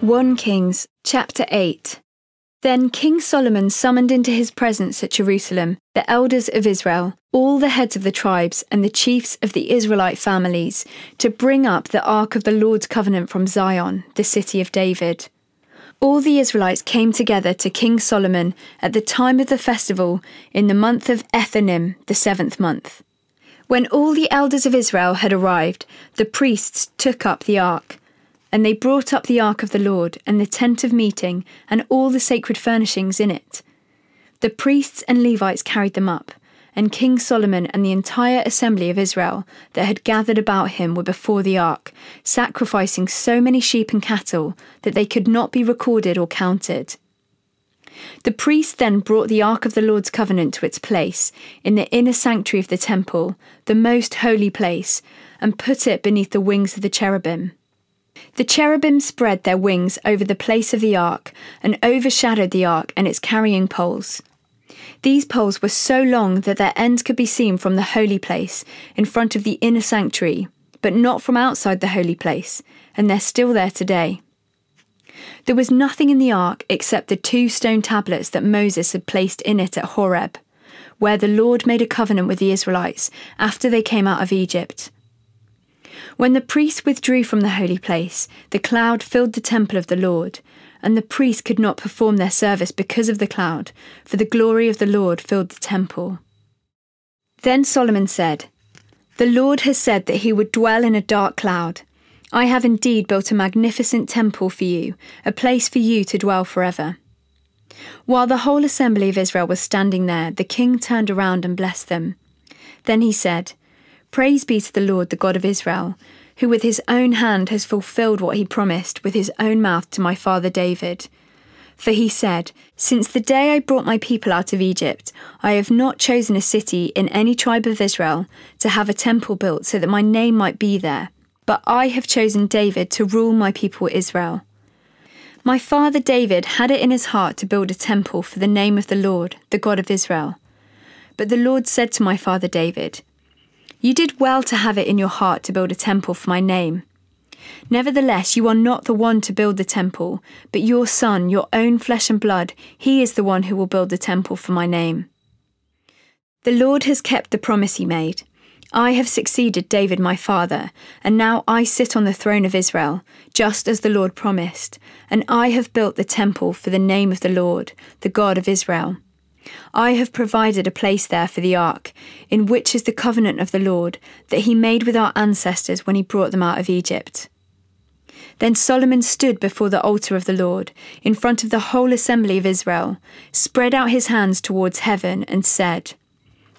1 Kings chapter 8 Then King Solomon summoned into his presence at Jerusalem the elders of Israel, all the heads of the tribes, and the chiefs of the Israelite families, to bring up the ark of the Lord's covenant from Zion, the city of David. All the Israelites came together to King Solomon at the time of the festival in the month of Ethanim, the seventh month. When all the elders of Israel had arrived, the priests took up the ark. And they brought up the ark of the Lord, and the tent of meeting, and all the sacred furnishings in it. The priests and Levites carried them up, and King Solomon and the entire assembly of Israel that had gathered about him were before the ark, sacrificing so many sheep and cattle that they could not be recorded or counted. The priest then brought the Ark of the Lord's covenant to its place in the inner sanctuary of the temple, the most holy place, and put it beneath the wings of the cherubim. The cherubim spread their wings over the place of the ark and overshadowed the ark and its carrying poles. These poles were so long that their ends could be seen from the holy place in front of the inner sanctuary, but not from outside the holy place, and they're still there today. There was nothing in the ark except the two stone tablets that Moses had placed in it at Horeb, where the Lord made a covenant with the Israelites after they came out of Egypt. When the priests withdrew from the holy place, the cloud filled the temple of the Lord, and the priests could not perform their service because of the cloud, for the glory of the Lord filled the temple. Then Solomon said, The Lord has said that he would dwell in a dark cloud. I have indeed built a magnificent temple for you, a place for you to dwell forever. While the whole assembly of Israel was standing there, the king turned around and blessed them. Then he said, Praise be to the Lord, the God of Israel, who with his own hand has fulfilled what he promised with his own mouth to my father David. For he said, Since the day I brought my people out of Egypt, I have not chosen a city in any tribe of Israel to have a temple built so that my name might be there but I have chosen David to rule my people Israel. My father David had it in his heart to build a temple for the name of the Lord, the God of Israel. But the Lord said to my father David, You did well to have it in your heart to build a temple for my name. Nevertheless, you are not the one to build the temple, but your son, your own flesh and blood, he is the one who will build the temple for my name. The Lord has kept the promise he made. I have succeeded David my father, and now I sit on the throne of Israel, just as the Lord promised, and I have built the temple for the name of the Lord, the God of Israel. I have provided a place there for the ark, in which is the covenant of the Lord that he made with our ancestors when he brought them out of Egypt. Then Solomon stood before the altar of the Lord, in front of the whole assembly of Israel, spread out his hands towards heaven, and said,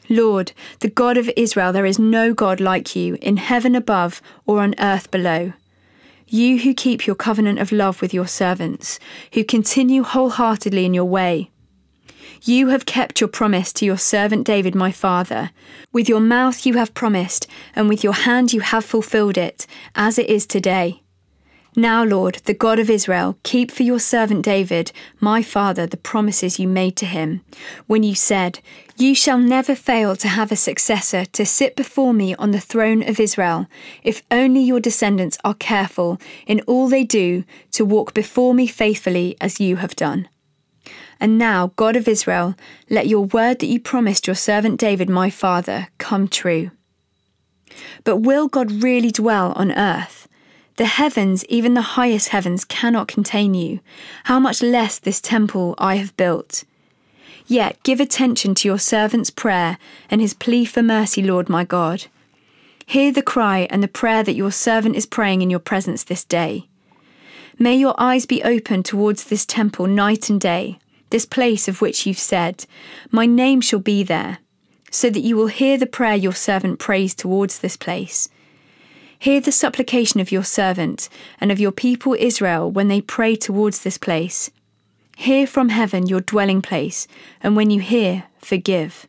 Lord, the God of Israel, there is no God like you, in heaven above or on earth below. You who keep your covenant of love with your servants, who continue wholeheartedly in your way. You have kept your promise to your servant David, my father. With your mouth you have promised, and with your hand you have fulfilled it, as it is today. Now, Lord, the God of Israel, keep for your servant David, my father, the promises you made to him, when you said, You shall never fail to have a successor to sit before me on the throne of Israel, if only your descendants are careful in all they do to walk before me faithfully as you have done. And now, God of Israel, let your word that you promised your servant David, my father, come true. But will God really dwell on earth? The heavens, even the highest heavens, cannot contain you. How much less this temple I have built? Yet give attention to your servant's prayer and his plea for mercy, Lord my God. Hear the cry and the prayer that your servant is praying in your presence this day. May your eyes be open towards this temple night and day, this place of which you've said, My name shall be there, so that you will hear the prayer your servant prays towards this place. Hear the supplication of your servant and of your people Israel when they pray towards this place. Hear from heaven your dwelling place, and when you hear, forgive.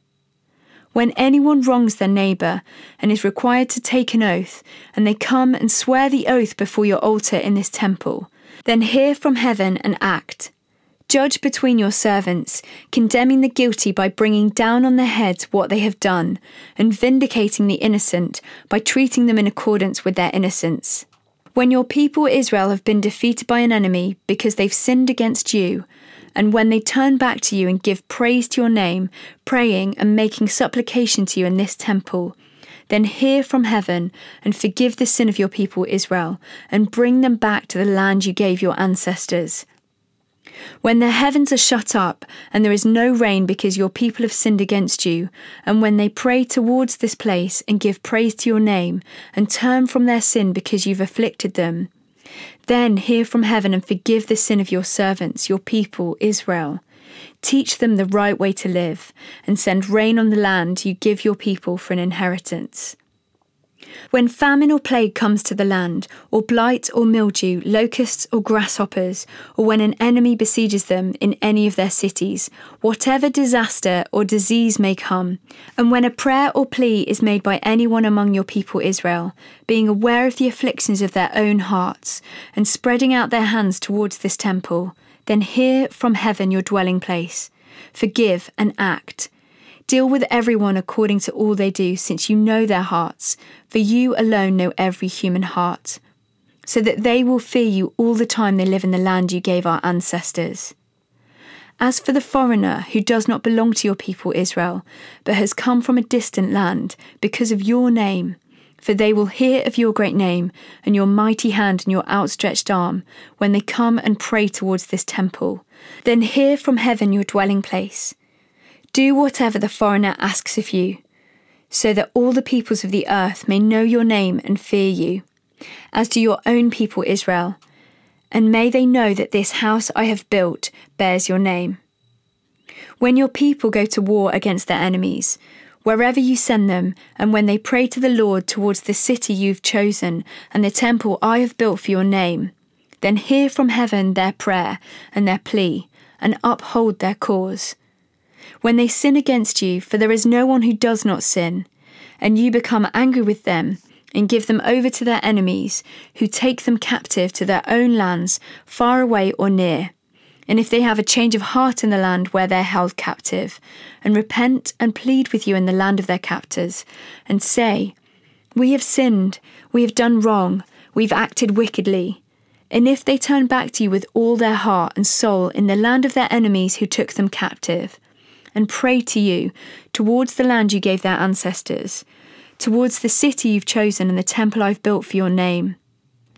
When anyone wrongs their neighbour and is required to take an oath, and they come and swear the oath before your altar in this temple, then hear from heaven and act. Judge between your servants, condemning the guilty by bringing down on their heads what they have done, and vindicating the innocent by treating them in accordance with their innocence. When your people Israel have been defeated by an enemy because they've sinned against you, and when they turn back to you and give praise to your name, praying and making supplication to you in this temple, then hear from heaven and forgive the sin of your people Israel, and bring them back to the land you gave your ancestors. When the heavens are shut up and there is no rain because your people have sinned against you, and when they pray towards this place and give praise to your name, and turn from their sin because you've afflicted them, then hear from heaven and forgive the sin of your servants, your people, Israel. Teach them the right way to live, and send rain on the land you give your people for an inheritance. When famine or plague comes to the land, or blight or mildew, locusts or grasshoppers, or when an enemy besieges them in any of their cities, whatever disaster or disease may come, and when a prayer or plea is made by anyone among your people Israel, being aware of the afflictions of their own hearts, and spreading out their hands towards this temple, then hear from heaven your dwelling place. Forgive and act. Deal with everyone according to all they do, since you know their hearts, for you alone know every human heart, so that they will fear you all the time they live in the land you gave our ancestors. As for the foreigner who does not belong to your people Israel, but has come from a distant land, because of your name, for they will hear of your great name and your mighty hand and your outstretched arm when they come and pray towards this temple. Then hear from heaven your dwelling place do whatever the foreigner asks of you, so that all the peoples of the earth may know your name and fear you, as do your own people Israel. And may they know that this house I have built bears your name. When your people go to war against their enemies, wherever you send them, and when they pray to the Lord towards the city you've chosen and the temple I have built for your name, then hear from heaven their prayer and their plea, and uphold their cause when they sin against you, for there is no one who does not sin, and you become angry with them and give them over to their enemies, who take them captive to their own lands, far away or near. And if they have a change of heart in the land where they're held captive, and repent and plead with you in the land of their captors, and say, We have sinned, we have done wrong, we've acted wickedly. And if they turn back to you with all their heart and soul in the land of their enemies who took them captive, and pray to you towards the land you gave their ancestors, towards the city you've chosen and the temple I've built for your name.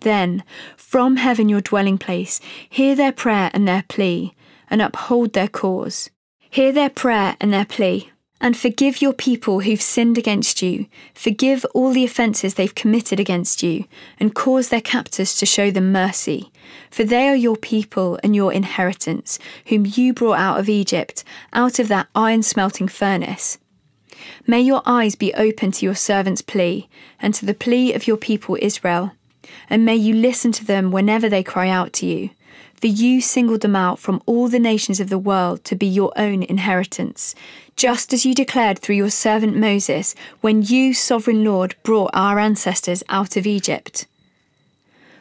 Then, from heaven your dwelling place, hear their prayer and their plea, and uphold their cause. Hear their prayer and their plea, and forgive your people who've sinned against you. Forgive all the offences they've committed against you, and cause their captors to show them mercy. For they are your people and your inheritance, whom you brought out of Egypt, out of that iron smelting furnace. May your eyes be open to your servant's plea, and to the plea of your people Israel, and may you listen to them whenever they cry out to you for you singled them out from all the nations of the world to be your own inheritance, just as you declared through your servant Moses when you, sovereign Lord, brought our ancestors out of Egypt.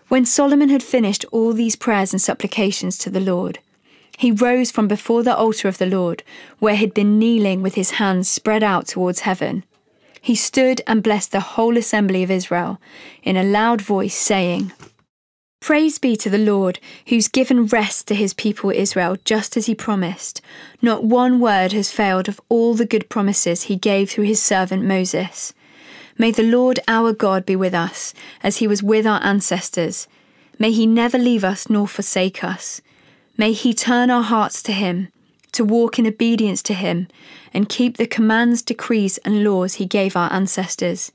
When Solomon had finished all these prayers and supplications to the Lord, he rose from before the altar of the Lord, where he'd been kneeling with his hands spread out towards heaven. He stood and blessed the whole assembly of Israel in a loud voice, saying, Praise be to the Lord, who's given rest to his people Israel, just as he promised. Not one word has failed of all the good promises he gave through his servant Moses. May the Lord our God be with us, as he was with our ancestors. May he never leave us nor forsake us. May he turn our hearts to him, to walk in obedience to him, and keep the commands, decrees, and laws he gave our ancestors.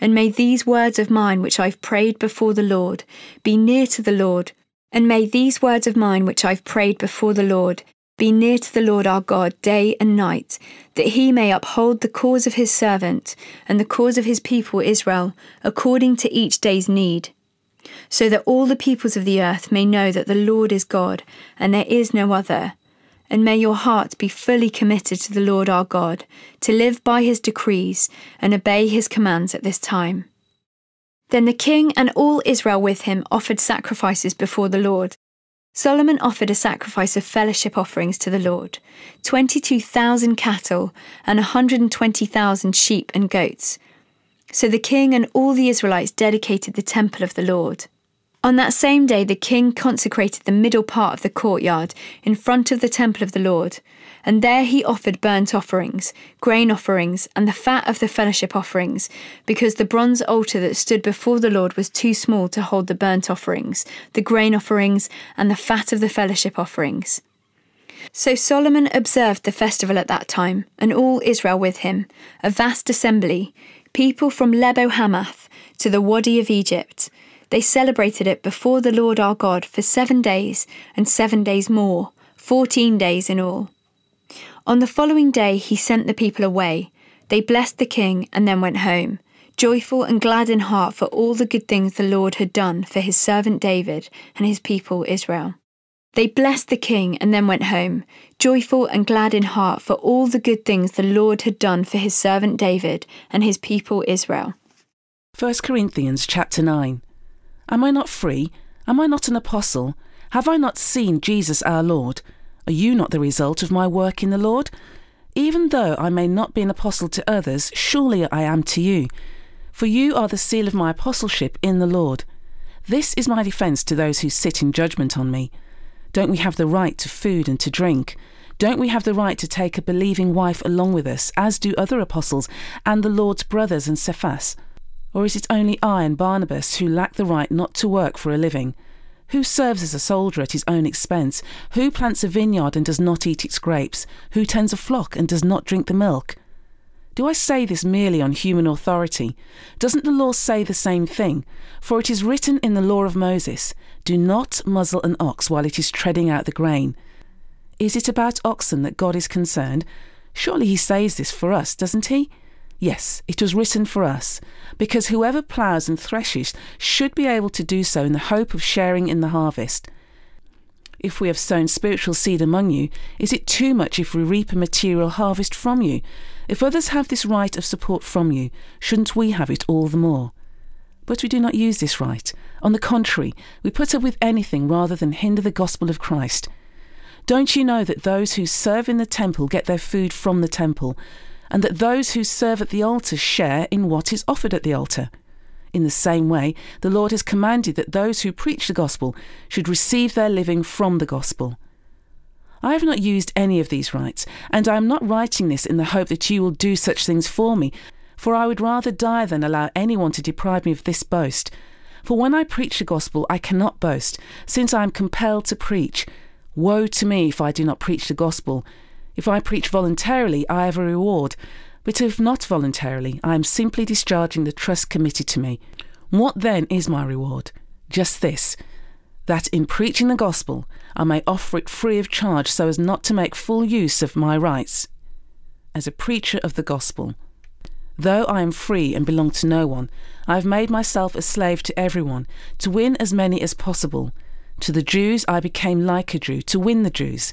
And may these words of mine, which I've prayed before the Lord, be near to the Lord. And may these words of mine, which I've prayed before the Lord, be near to the Lord our God day and night, that he may uphold the cause of his servant and the cause of his people Israel, according to each day's need. So that all the peoples of the earth may know that the Lord is God, and there is no other. And may your heart be fully committed to the Lord our God, to live by his decrees and obey his commands at this time. Then the king and all Israel with him offered sacrifices before the Lord. Solomon offered a sacrifice of fellowship offerings to the Lord 22,000 cattle and 120,000 sheep and goats. So the king and all the Israelites dedicated the temple of the Lord. On that same day, the king consecrated the middle part of the courtyard in front of the temple of the Lord and there he offered burnt offerings, grain offerings, and the fat of the fellowship offerings, because the bronze altar that stood before the Lord was too small to hold the burnt offerings, the grain offerings, and the fat of the fellowship offerings. So Solomon observed the festival at that time, and all Israel with him, a vast assembly, people from Lebo Hamath to the Wadi of Egypt. They celebrated it before the Lord our God for seven days, and seven days more, fourteen days in all. On the following day, he sent the people away. They blessed the king and then went home, joyful and glad in heart for all the good things the Lord had done for his servant David and his people Israel. They blessed the king and then went home, joyful and glad in heart for all the good things the Lord had done for his servant David and his people Israel. 1 Corinthians chapter 9. Am I not free? Am I not an apostle? Have I not seen Jesus our Lord? Are you not the result of my work in the Lord? Even though I may not be an apostle to others, surely I am to you. For you are the seal of my apostleship in the Lord. This is my defence to those who sit in judgment on me. Don't we have the right to food and to drink? Don't we have the right to take a believing wife along with us, as do other apostles and the Lord's brothers and Cephas? Or is it only I and Barnabas who lack the right not to work for a living? Who serves as a soldier at his own expense? Who plants a vineyard and does not eat its grapes? Who tends a flock and does not drink the milk? Do I say this merely on human authority? Doesn't the law say the same thing? For it is written in the law of Moses, Do not muzzle an ox while it is treading out the grain. Is it about oxen that God is concerned? Surely he says this for us, doesn't he? Yes, it was written for us, because whoever ploughs and threshes should be able to do so in the hope of sharing in the harvest. If we have sown spiritual seed among you, is it too much if we reap a material harvest from you? If others have this right of support from you, shouldn't we have it all the more? But we do not use this right. On the contrary, we put up with anything rather than hinder the gospel of Christ. Don't you know that those who serve in the temple get their food from the temple, and that those who serve at the altar share in what is offered at the altar. In the same way, the Lord has commanded that those who preach the gospel should receive their living from the gospel. I have not used any of these rights, and I am not writing this in the hope that you will do such things for me, for I would rather die than allow anyone to deprive me of this boast. For when I preach the gospel, I cannot boast, since I am compelled to preach. Woe to me if I do not preach the gospel! If I preach voluntarily, I have a reward, but if not voluntarily, I am simply discharging the trust committed to me. What then is my reward? Just this that in preaching the gospel, I may offer it free of charge so as not to make full use of my rights. As a preacher of the gospel, though I am free and belong to no one, I have made myself a slave to everyone, to win as many as possible. To the Jews I became like a Jew, to win the Jews.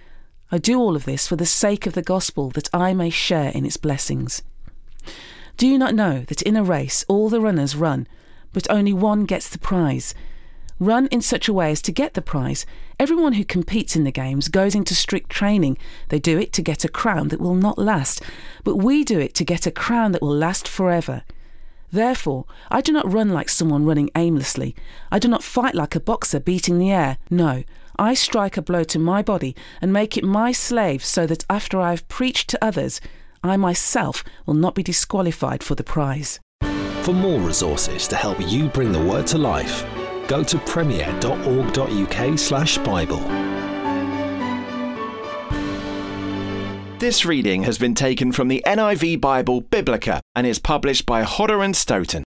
I do all of this for the sake of the gospel, that I may share in its blessings. Do you not know that in a race all the runners run, but only one gets the prize? Run in such a way as to get the prize. Everyone who competes in the games goes into strict training. They do it to get a crown that will not last, but we do it to get a crown that will last forever. Therefore, I do not run like someone running aimlessly. I do not fight like a boxer beating the air. No, I strike a blow to my body and make it my slave so that after I have preached to others, I myself will not be disqualified for the prize. For more resources to help you bring the word to life, go to premier.org.uk/slash Bible. This reading has been taken from the NIV Bible Biblica and is published by Hodder and Stoughton.